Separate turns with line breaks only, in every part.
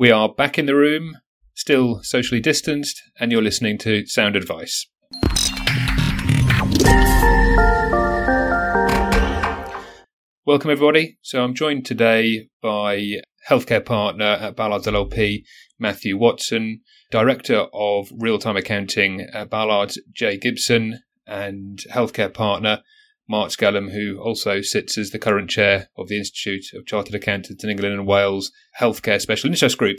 We are back in the room, still socially distanced, and you're listening to Sound Advice. Welcome, everybody. So, I'm joined today by healthcare partner at Ballard's LLP, Matthew Watson, director of real time accounting at Ballard's, Jay Gibson, and healthcare partner, Mark Scallum, who also sits as the current chair of the Institute of Chartered Accountants in England and Wales Healthcare Special Interest Group.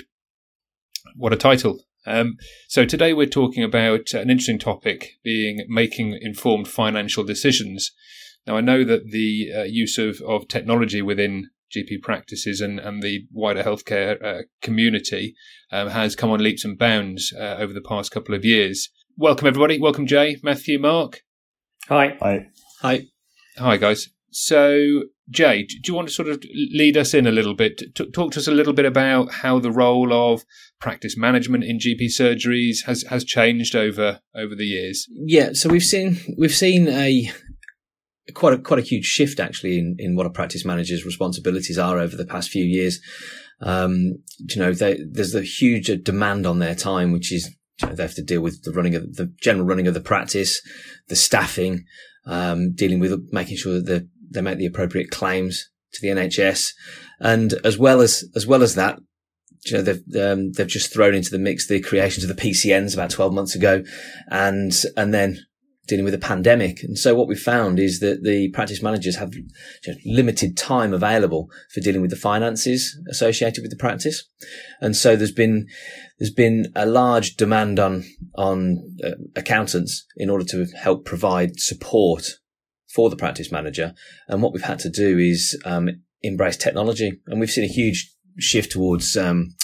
What a title! Um, so today we're talking about an interesting topic being making informed financial decisions. Now I know that the uh, use of, of technology within GP practices and, and the wider healthcare uh, community um, has come on leaps and bounds uh, over the past couple of years. Welcome everybody. Welcome Jay, Matthew, Mark.
Hi.
Hi.
Hi.
Hi guys. So Jay, do you want to sort of lead us in a little bit? T- talk to us a little bit about how the role of practice management in GP surgeries has, has changed over over the years.
Yeah, so we've seen we've seen a quite a quite a huge shift actually in, in what a practice manager's responsibilities are over the past few years. Um, you know, they, there's a huge demand on their time, which is you know, they have to deal with the running of the general running of the practice, the staffing, um, dealing with making sure that the, they make the appropriate claims to the NHS, and as well as as well as that, you know, they've um, they've just thrown into the mix the creations of the PCNs about twelve months ago, and and then dealing with a pandemic. And so what we found is that the practice managers have limited time available for dealing with the finances associated with the practice. And so there's been, there's been a large demand on, on uh, accountants in order to help provide support for the practice manager. And what we've had to do is, um, embrace technology. And we've seen a huge shift towards, um,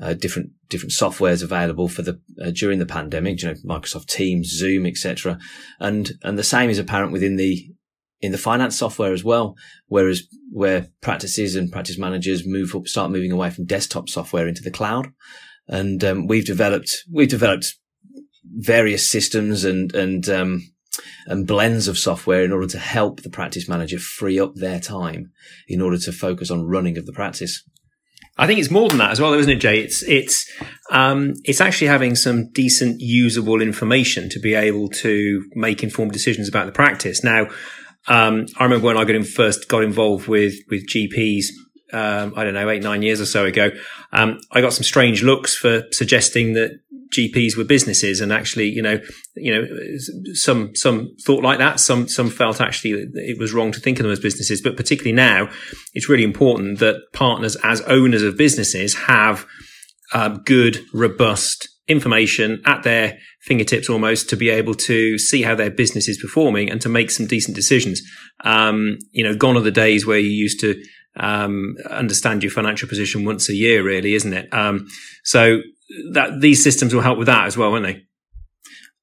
uh, different different softwares available for the uh, during the pandemic, you know, Microsoft Teams, Zoom, etc. And and the same is apparent within the in the finance software as well. Whereas where practices and practice managers move up, start moving away from desktop software into the cloud, and um, we've developed we've developed various systems and and um, and blends of software in order to help the practice manager free up their time in order to focus on running of the practice.
I think it's more than that as well, isn't it, Jay? It's it's um, it's actually having some decent usable information to be able to make informed decisions about the practice. Now, um, I remember when I got in first got involved with with GPs. Um, I don't know, eight nine years or so ago. Um, I got some strange looks for suggesting that GPs were businesses, and actually, you know, you know, some some thought like that. Some some felt actually it was wrong to think of them as businesses. But particularly now, it's really important that partners, as owners of businesses, have um, good, robust information at their fingertips almost to be able to see how their business is performing and to make some decent decisions. Um, you know, gone are the days where you used to um, understand your financial position once a year, really, isn't it? Um, so that these systems will help with that as well, won't they?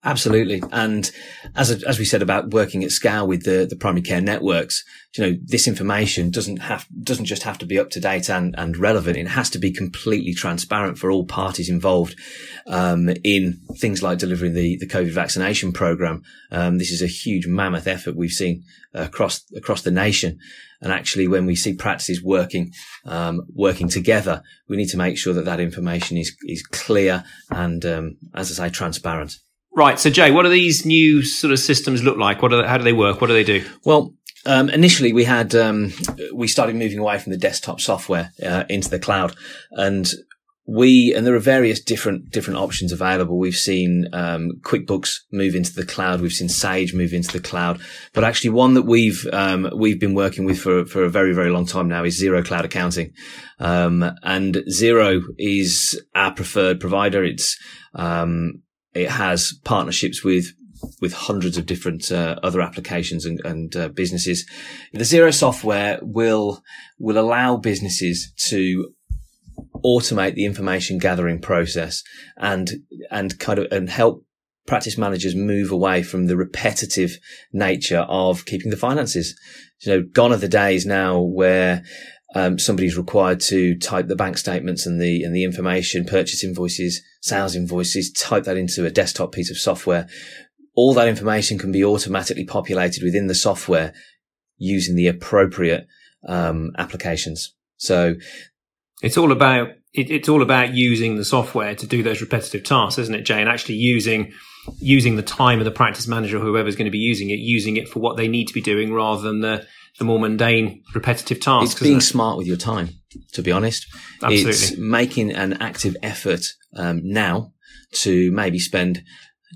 Absolutely. And as, as we said about working at scale with the, the primary care networks, you know, this information doesn't have, doesn't just have to be up to date and, and relevant. It has to be completely transparent for all parties involved, um, in things like delivering the, the COVID vaccination program. Um, this is a huge mammoth effort we've seen across, across the nation. And actually, when we see practices working, um, working together, we need to make sure that that information is, is clear and, um, as I say, transparent.
Right. So, Jay, what do these new sort of systems look like? What they, how do they work? What do they do?
Well, um, initially we had um, we started moving away from the desktop software uh, into the cloud, and we and there are various different different options available. We've seen um, QuickBooks move into the cloud. We've seen Sage move into the cloud. But actually, one that we've um, we've been working with for for a very very long time now is Xero Cloud Accounting, um, and Xero is our preferred provider. It's um, it has partnerships with with hundreds of different uh, other applications and, and uh, businesses. The Xero software will will allow businesses to automate the information gathering process and and kind of and help practice managers move away from the repetitive nature of keeping the finances. You know, gone are the days now where um, somebody's required to type the bank statements and the and the information, purchase invoices, sales invoices, type that into a desktop piece of software. All that information can be automatically populated within the software using the appropriate um, applications. So
it's all about it, it's all about using the software to do those repetitive tasks, isn't it, Jay? And actually using using the time of the practice manager, whoever's going to be using it, using it for what they need to be doing rather than the the more mundane, repetitive tasks.
It's being it? smart with your time, to be honest.
Absolutely.
It's making an active effort um, now to maybe spend,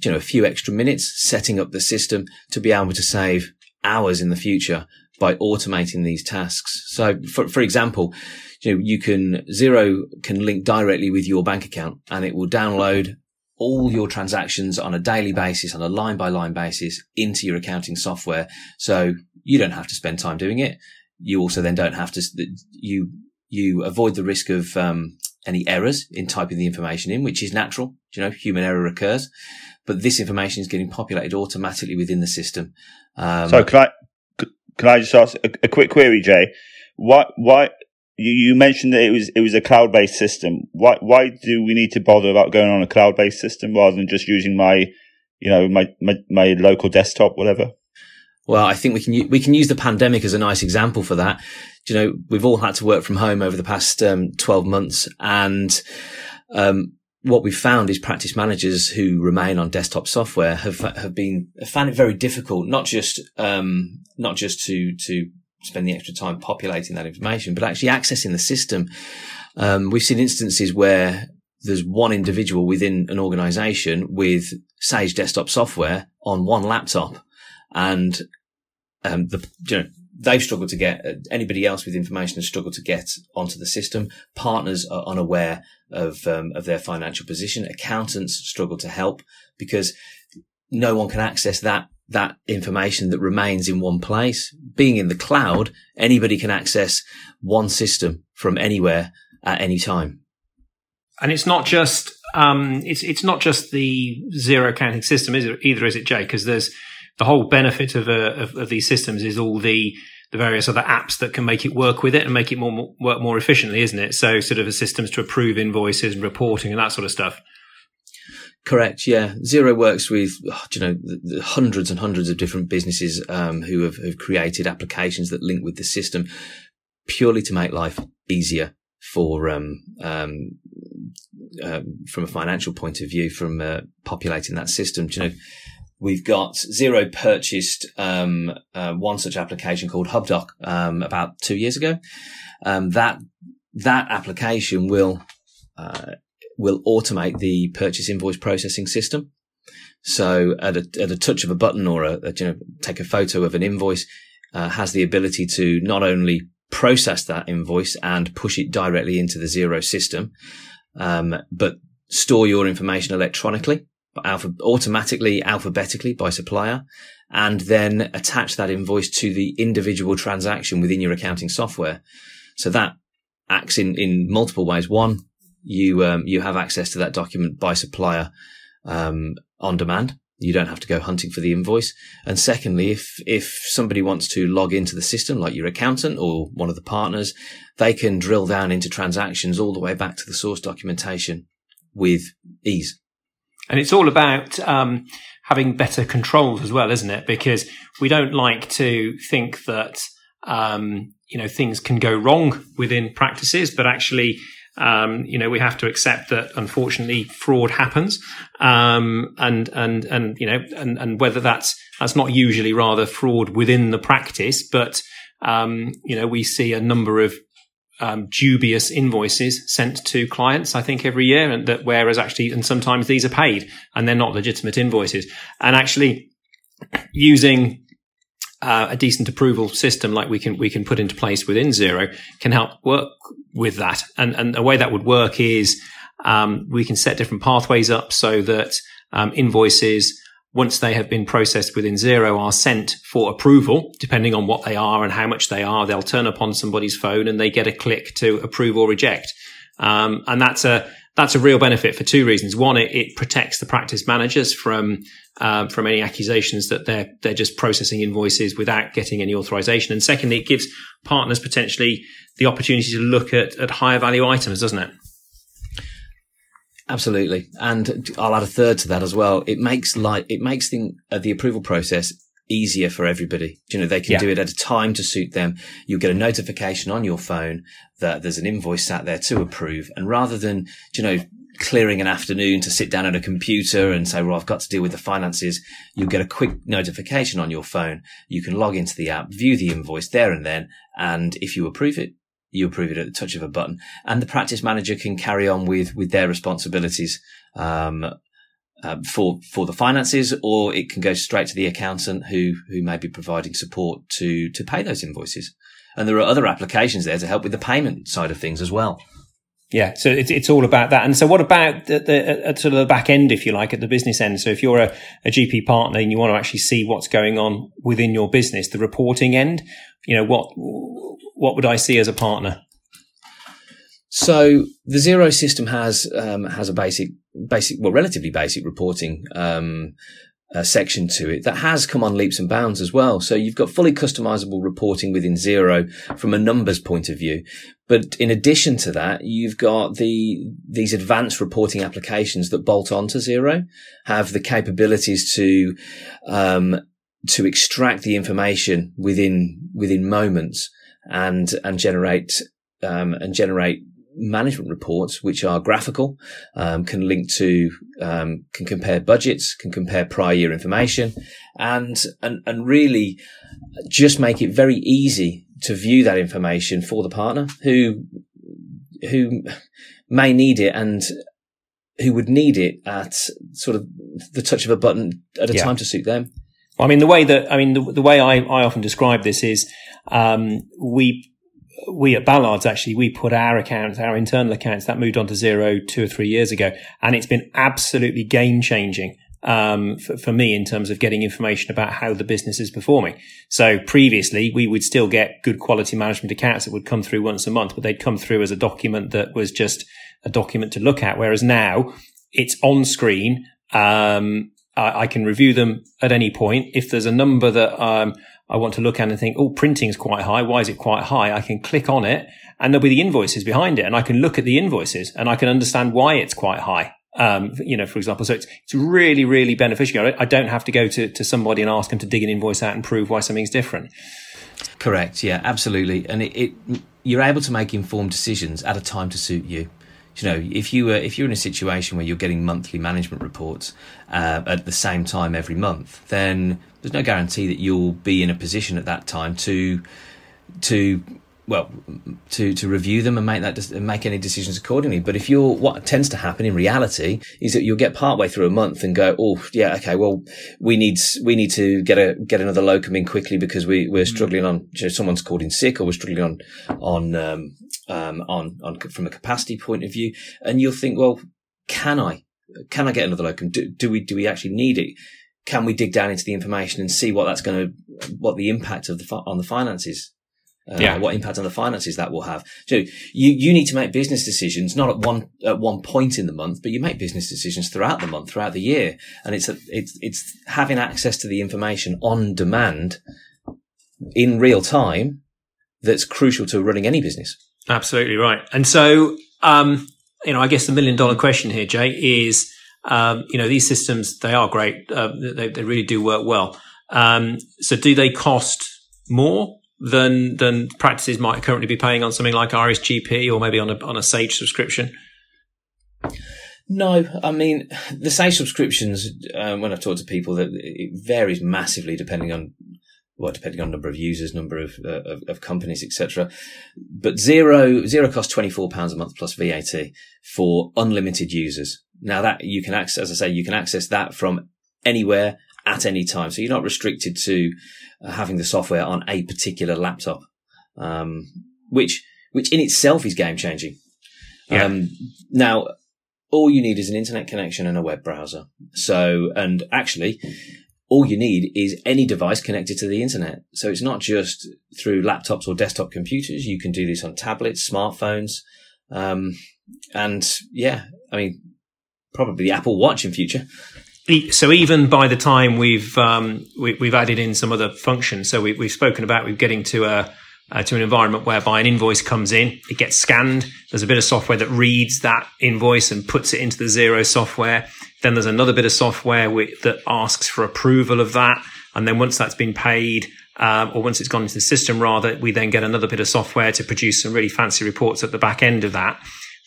you know, a few extra minutes setting up the system to be able to save hours in the future by automating these tasks. So, for, for example, you know, you can Xero can link directly with your bank account and it will download all your transactions on a daily basis, on a line by line basis into your accounting software. So you don't have to spend time doing it. You also then don't have to, you, you avoid the risk of, um, any errors in typing the information in, which is natural. You know, human error occurs, but this information is getting populated automatically within the system.
Um, so can I, can I just ask a, a quick query, Jay? Why, why, you, mentioned that it was it was a cloud based system. Why why do we need to bother about going on a cloud based system rather than just using my you know my, my, my local desktop, whatever?
Well, I think we can we can use the pandemic as a nice example for that. You know, we've all had to work from home over the past um, twelve months, and um, what we've found is practice managers who remain on desktop software have have been have found it very difficult, not just um, not just to to spend the extra time populating that information, but actually accessing the system. Um, we've seen instances where there's one individual within an organization with Sage desktop software on one laptop and um, the, you know, they've struggled to get anybody else with information has struggled to get onto the system. Partners are unaware of um, of their financial position. Accountants struggle to help because no one can access that that information that remains in one place. Being in the cloud, anybody can access one system from anywhere at any time.
And it's not just um, it's it's not just the Xero accounting system, is it? Either is it, Jay? Because there's the whole benefit of, uh, of, of these systems is all the the various other apps that can make it work with it and make it more, more work more efficiently, isn't it? So sort of systems to approve invoices and reporting and that sort of stuff.
Correct. Yeah, Xero works with oh, you know hundreds and hundreds of different businesses um, who have, have created applications that link with the system purely to make life easier for um, um, uh, from a financial point of view, from uh, populating that system. Do you know, we've got Xero purchased um, uh, one such application called HubDoc um, about two years ago. Um, that that application will uh, will automate the purchase invoice processing system. So at a, at a touch of a button or a, a you know, take a photo of an invoice, uh, has the ability to not only process that invoice and push it directly into the Xero system, um, but store your information electronically, alpha, automatically, alphabetically by supplier, and then attach that invoice to the individual transaction within your accounting software. So that acts in, in multiple ways. One, you um, you have access to that document by supplier um, on demand. You don't have to go hunting for the invoice. And secondly, if if somebody wants to log into the system, like your accountant or one of the partners, they can drill down into transactions all the way back to the source documentation with ease.
And it's all about um, having better controls as well, isn't it? Because we don't like to think that um, you know things can go wrong within practices, but actually um, you know, we have to accept that unfortunately fraud happens. Um, and, and, and, you know, and, and whether that's, that's not usually rather fraud within the practice, but, um, you know, we see a number of, um, dubious invoices sent to clients, I think every year and that whereas actually, and sometimes these are paid and they're not legitimate invoices and actually using uh, a decent approval system like we can we can put into place within Xero can help work with that. And and a way that would work is um, we can set different pathways up so that um, invoices once they have been processed within Xero, are sent for approval depending on what they are and how much they are they'll turn up on somebody's phone and they get a click to approve or reject um, and that's a that's a real benefit for two reasons. One, it, it protects the practice managers from um, from any accusations that they're they're just processing invoices without getting any authorization. And secondly, it gives partners potentially the opportunity to look at at higher value items, doesn't it?
Absolutely, and I'll add a third to that as well. It makes like it makes the uh, the approval process easier for everybody. You know, they can
Yeah.
do it at a time to suit them. You'll get a notification on your phone that there's an invoice sat there to approve. And rather than, you know, clearing an afternoon to sit down at a computer and say, well, I've got to deal with the finances, you'll get a quick notification on your phone. You can log into the app, view the invoice there and then. And if you approve it, you approve it at the touch of a button and the practice manager can carry on with, with their responsibilities. Um, uh, for for the finances, or it can go straight to the accountant who who may be providing support to to pay those invoices. And there are other applications there to help with the payment side of things as well.
Yeah, so it's it's all about that. And so, what about the, the sort of the back end, if you like, at the business end? So, if you're a, a GP partner and you want to actually see what's going on within your business, the reporting end, you know, what what would I see as a partner?
So the Xero system has um, has a basic basic well relatively basic reporting um, uh, section to it that has come on leaps and bounds as well. So you've got fully customizable reporting within Xero from a numbers point of view. But in addition to that, you've got the these advanced reporting applications that bolt onto Xero have the capabilities to um, to extract the information within within moments and and generate um, and generate management reports, which are graphical, um, can link to, um, can compare budgets, can compare prior year information, and and and really just make it very easy to view that information for the partner who who may need it and who would need it at sort of the touch of a button at a
Yeah.
time to suit them.
I mean, the way that I mean, the, the way I, I often describe this is um, we we at Ballard's actually we put our accounts, our internal accounts, that moved on to Xero two or three years ago, and it's been absolutely game changing um, for, for me in terms of getting information about how the business is performing. So previously, we would still get good quality management accounts that would come through once a month, but they'd come through as a document that was just a document to look at. Whereas now it's on screen. Um, I, I can review them at any point. If there's a number that um, I want to look at and think, oh, printing's quite high. Why is it quite high? I can click on it and there'll be the invoices behind it and I can look at the invoices and I can understand why it's quite high. Um, you know, for example, so it's, it's really, really beneficial. I don't have to go to, to somebody and ask them to dig an invoice out and prove why something's different.
Correct. Yeah, absolutely. And it, it you're able to make informed decisions at a time to suit you. You know, if you were if you're in a situation where you're getting monthly management reports uh, at the same time every month, then there's no guarantee that you'll be in a position at that time to to well to to review them and make that and make any decisions accordingly. But if you're what tends to happen in reality is that you'll get partway through a month and go, oh yeah, okay, well we need we need to get a get another locum in quickly because we we're struggling on you know, someone's called in sick or we're struggling on on um, um, on on from a capacity point of view, and you'll think, well, can I can I get another locum? Do, do we do we actually need it? Can we dig down into the information and see what that's going to what the impact of the on the finances uh,
Yeah.
what impact on the finances that will have. So you you need to make business decisions not at one at one point in the month, but you make business decisions throughout the month, throughout the year, and it's a, it's it's having access to the information on demand in real time that's crucial to running any business.
Absolutely right. And so, um, you know, I guess the million dollar question here, Jay, is, um, you know, these systems, they are great. Uh, they, they really do work well. Um, so do they cost more than, than practices might currently be paying on something like Iris GP or maybe on a, on a Sage subscription?
No, I mean the Sage subscriptions. Um, when I've talked to people, that it varies massively depending on well, depending on number of users, number of uh, of, of companies, etc. But Xero Xero costs twenty four pounds a month plus VAT for unlimited users. Now that you can access, as I say, you can access that from anywhere at any time. So you're not restricted to uh, having the software on a particular laptop, um, which which in itself is game changing.
Yeah.
Um, now all you need is an internet connection and a web browser. So, and actually, all you need is any device connected to the internet. So it's not just through laptops or desktop computers. You can do this on tablets, smartphones. Um, and yeah, I mean, probably the Apple Watch in future.
So even by the time we've um, we, we've added in some other functions, so we, we've spoken about we're getting to a uh, to an environment whereby an invoice comes in, it gets scanned. There's a bit of software that reads that invoice and puts it into the Xero software. Then there's another bit of software that asks for approval of that. And then once that's been paid, um, or once it's gone into the system, rather, we then get another bit of software to produce some really fancy reports at the back end of that.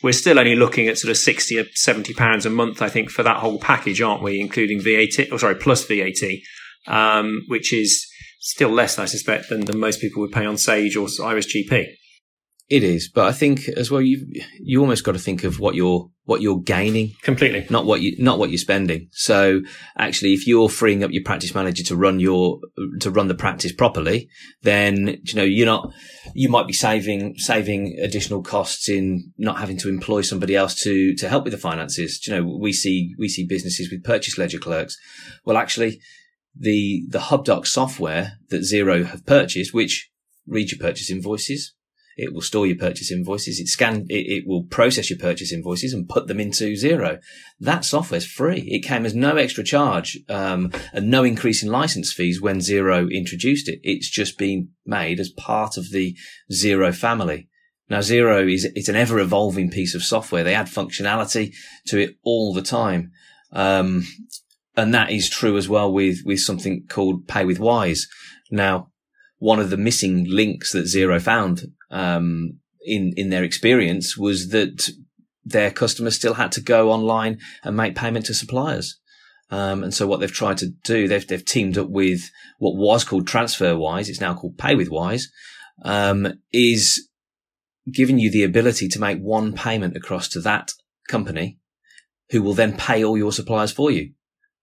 We're still only looking at sort of 60 or 70 pounds a month, I think, for that whole package, aren't we? Including VAT, or sorry, plus VAT, um, which is still less, I suspect, than, than most people would pay on Sage or Iris GP.
It is, but I think as well you you almost got to think of what you're what you're gaining
completely,
not what you not what you're spending. So actually, if you're freeing up your practice manager to run your to run the practice properly, then you know you're not you might be saving saving additional costs in not having to employ somebody else to to help with the finances. You know, we see we see businesses with purchase ledger clerks. Well, actually, the the HubDoc software that Xero have purchased, which reads your purchase invoices it will store your purchase invoices. It scan, it, it, will process your purchase invoices and put them into Xero. That software is free. It came as no extra charge, um, and no increase in license fees when Xero introduced it. It's just been made as part of the Xero family. Now, Xero is, it's an ever evolving piece of software. They add functionality to it all the time. Um, and that is true as well with, with something called Pay with Wise. Now, one of the missing links that Xero found um, in in their experience was that their customers still had to go online and make payment to suppliers. Um, and so what they've tried to do, they've they've teamed up with what was called TransferWise, it's now called PayWithWise, um, is giving you the ability to make one payment across to that company, who will then pay all your suppliers for you.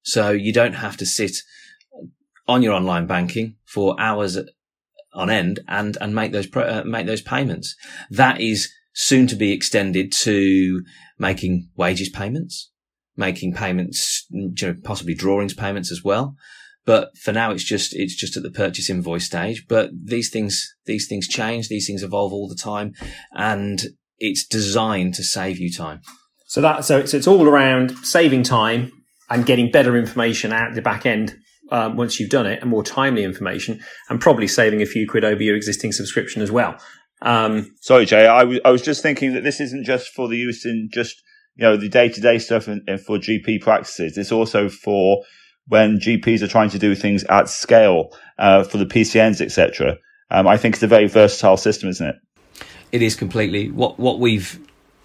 So you don't have to sit on your online banking for hours on end and and make those uh, make those payments. That is soon to be extended to making wages payments, making payments, you know, possibly drawings payments as well. But for now, it's just it's just at the purchase invoice stage. But these things these things change, these things evolve all the time, and it's designed to save you time.
So that so it's, it's all around saving time and getting better information out the back end um, once you've done it and more timely information and probably saving a few quid over your existing subscription as well. Um,
Sorry, Jay, I, w- I was just thinking that this isn't just for the use in just, you know, the day to day stuff and, and, for GP practices. It's also for when GPs are trying to do things at scale, uh, for the PCNs, etc. Um, I think it's a very versatile system, isn't it?
It is completely. What, what we've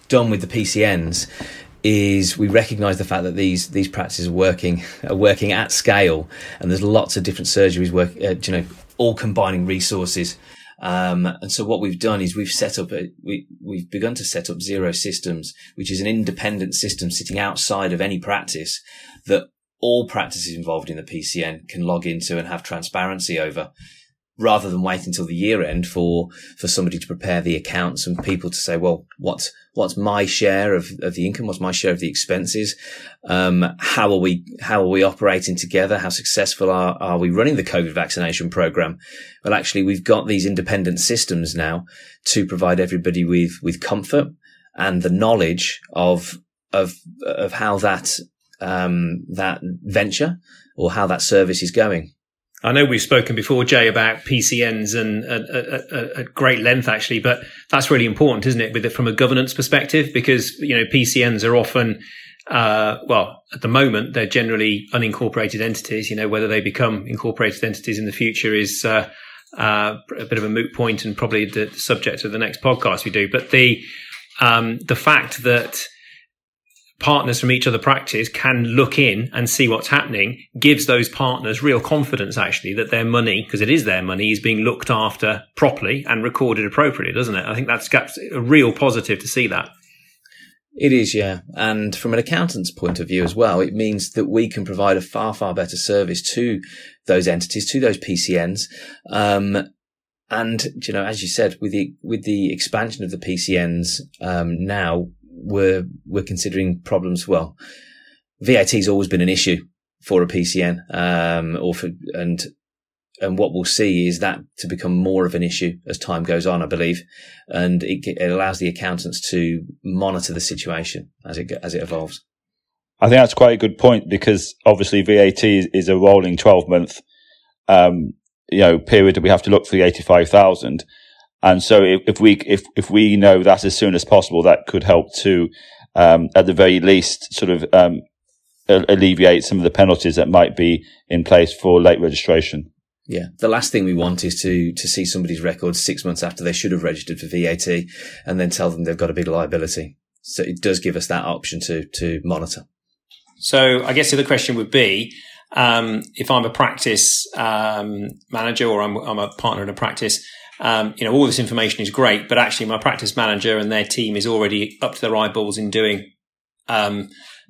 done with the PCNs is we recognise the fact that these these practices are working are working at scale, and there's lots of different surgeries work, uh, you know, all combining resources. Um, and so what we've done is we've set up a, we we've begun to set up Xero Systems, which is an independent system sitting outside of any practice that all practices involved in the PCN can log into and have transparency over rather than wait until the year end for for somebody to prepare the accounts and people to say, well, what's what's my share of, of the income? What's my share of the expenses? Um, how are we how are we operating together? How successful are are we running the COVID vaccination program? Well, actually, we've got these independent systems now to provide everybody with with comfort and the knowledge of of of how that um, that venture or how that service is going.
I know we've spoken before, Jay, about PCNs and at great length, actually, but that's really important, isn't it, with it from a governance perspective? Because you know PCNs are often, uh, well, at the moment they're generally unincorporated entities. You know whether they become incorporated entities in the future is uh, uh, a bit of a moot point and probably the subject of the next podcast we do. But the um, the fact that partners from each other practice can look in and see what's happening gives those partners real confidence actually that their money because it is their money is being looked after properly and recorded appropriately doesn't it i think that's a real positive to see that
it is, yeah. And from an accountant's point of view as well, it means that we can provide a far, far better service to those entities, to those PCNs. Um, and, you know, as you said, with the, with the expansion of the PCNs, um, now we're we're considering problems. Well, VAT has always been an issue for a PCN, um, or for and and what we'll see is that to become more of an issue as time goes on, I believe, and it, it allows the accountants to monitor the situation as it as it evolves.
I think that's quite a good point because obviously VAT is, a rolling twelve month, um, you know, period that we have to look for the eighty five thousand. And so if, if, we, if, if we know that as soon as possible, that could help to, um, at the very least, sort of, um, alleviate some of the penalties that might be in place for late registration.
Yeah, the last thing we want is to to see somebody's record six months after they should have registered for VAT, and then tell them they've got a big liability. So it does give us that option to to monitor.
So I guess the other question would be, um, if I'm a practice um, manager or I'm, I'm, a partner in a practice, um, you know, all this information is great, but actually my practice manager and their team is already up to their eyeballs in doing um,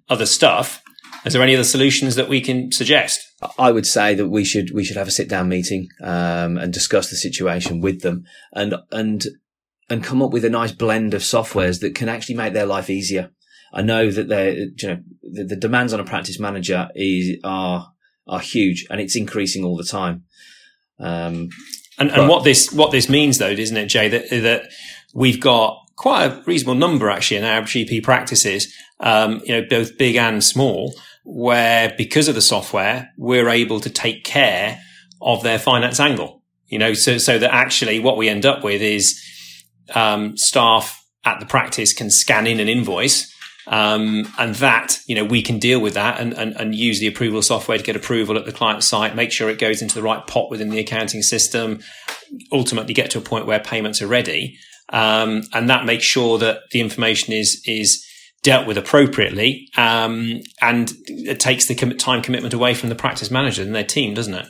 other stuff. Is there any other solutions that we can suggest?
I would say that we should we should have a sit down meeting um, and discuss the situation with them and and and come up with a nice blend of softwares that can actually make their life easier. I know that they you know the, the, demands on a practice manager is are are huge and it's increasing all the time.
Um, and, and what this what this means though, isn't it, Jay? That that we've got quite a reasonable number actually in our GP practices, um, you know, both big and small, where because of the software, we're able to take care of their finance angle. You know, so so that actually what we end up with is um, staff at the practice can scan in an invoice. Um, and that, you know, we can deal with that and, and, and use the approval software to get approval at the client site, make sure it goes into the right pot within the accounting system, ultimately get to a point where payments are ready. Um, and that makes sure that the information is, is dealt with appropriately. Um, and it takes the time commitment away from the practice manager and their team, doesn't it?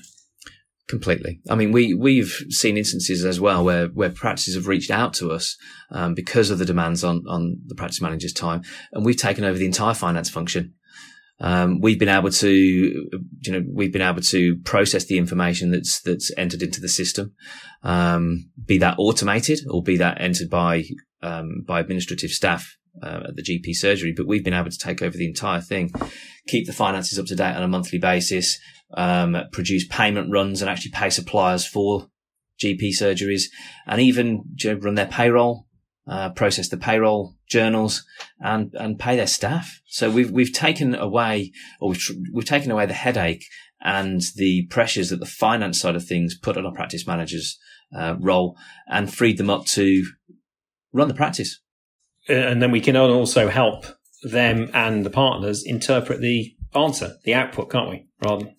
Completely. I mean, we we've seen instances as well where where practices have reached out to us um, because of the demands on on the practice manager's time, and we've taken over the entire finance function. Um, we've been able to, you know, we've been able to process the information that's that's entered into the system, um, be that automated or be that entered by um, by administrative staff uh, at the GP surgery. But we've been able to take over the entire thing, keep the finances up to date on a monthly basis, um, produce payment runs and actually pay suppliers for GP surgeries and even you know, run their payroll, uh, process the payroll journals and, and pay their staff. So we've, we've taken away or we've, we've taken away the headache and the pressures that the finance side of things put on a practice manager's uh, role and freed them up to run the practice.
And then we can also help them and the partners interpret the answer, the output, can't we? Rather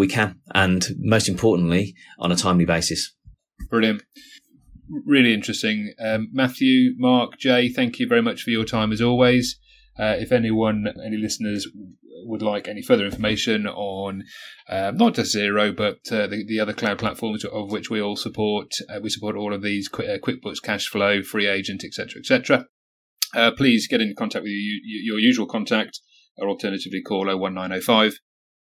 we can, and most importantly, on a timely basis.
Brilliant. Really interesting. Um, Matthew, Mark, Jay, thank you very much for your time as always. Uh, if anyone, any listeners would like any further information on um, not just Xero, but uh, the, the, other cloud platforms of which we all support, uh, we support all of these Qu- uh, QuickBooks, Cashflow, FreeAgent, etc., etc. Uh, please get in contact with you, your usual contact, or alternatively call 01905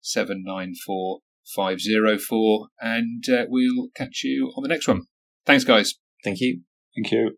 794 504, and uh, we'll catch you on the next one. Thanks, guys.
Thank you.
Thank you.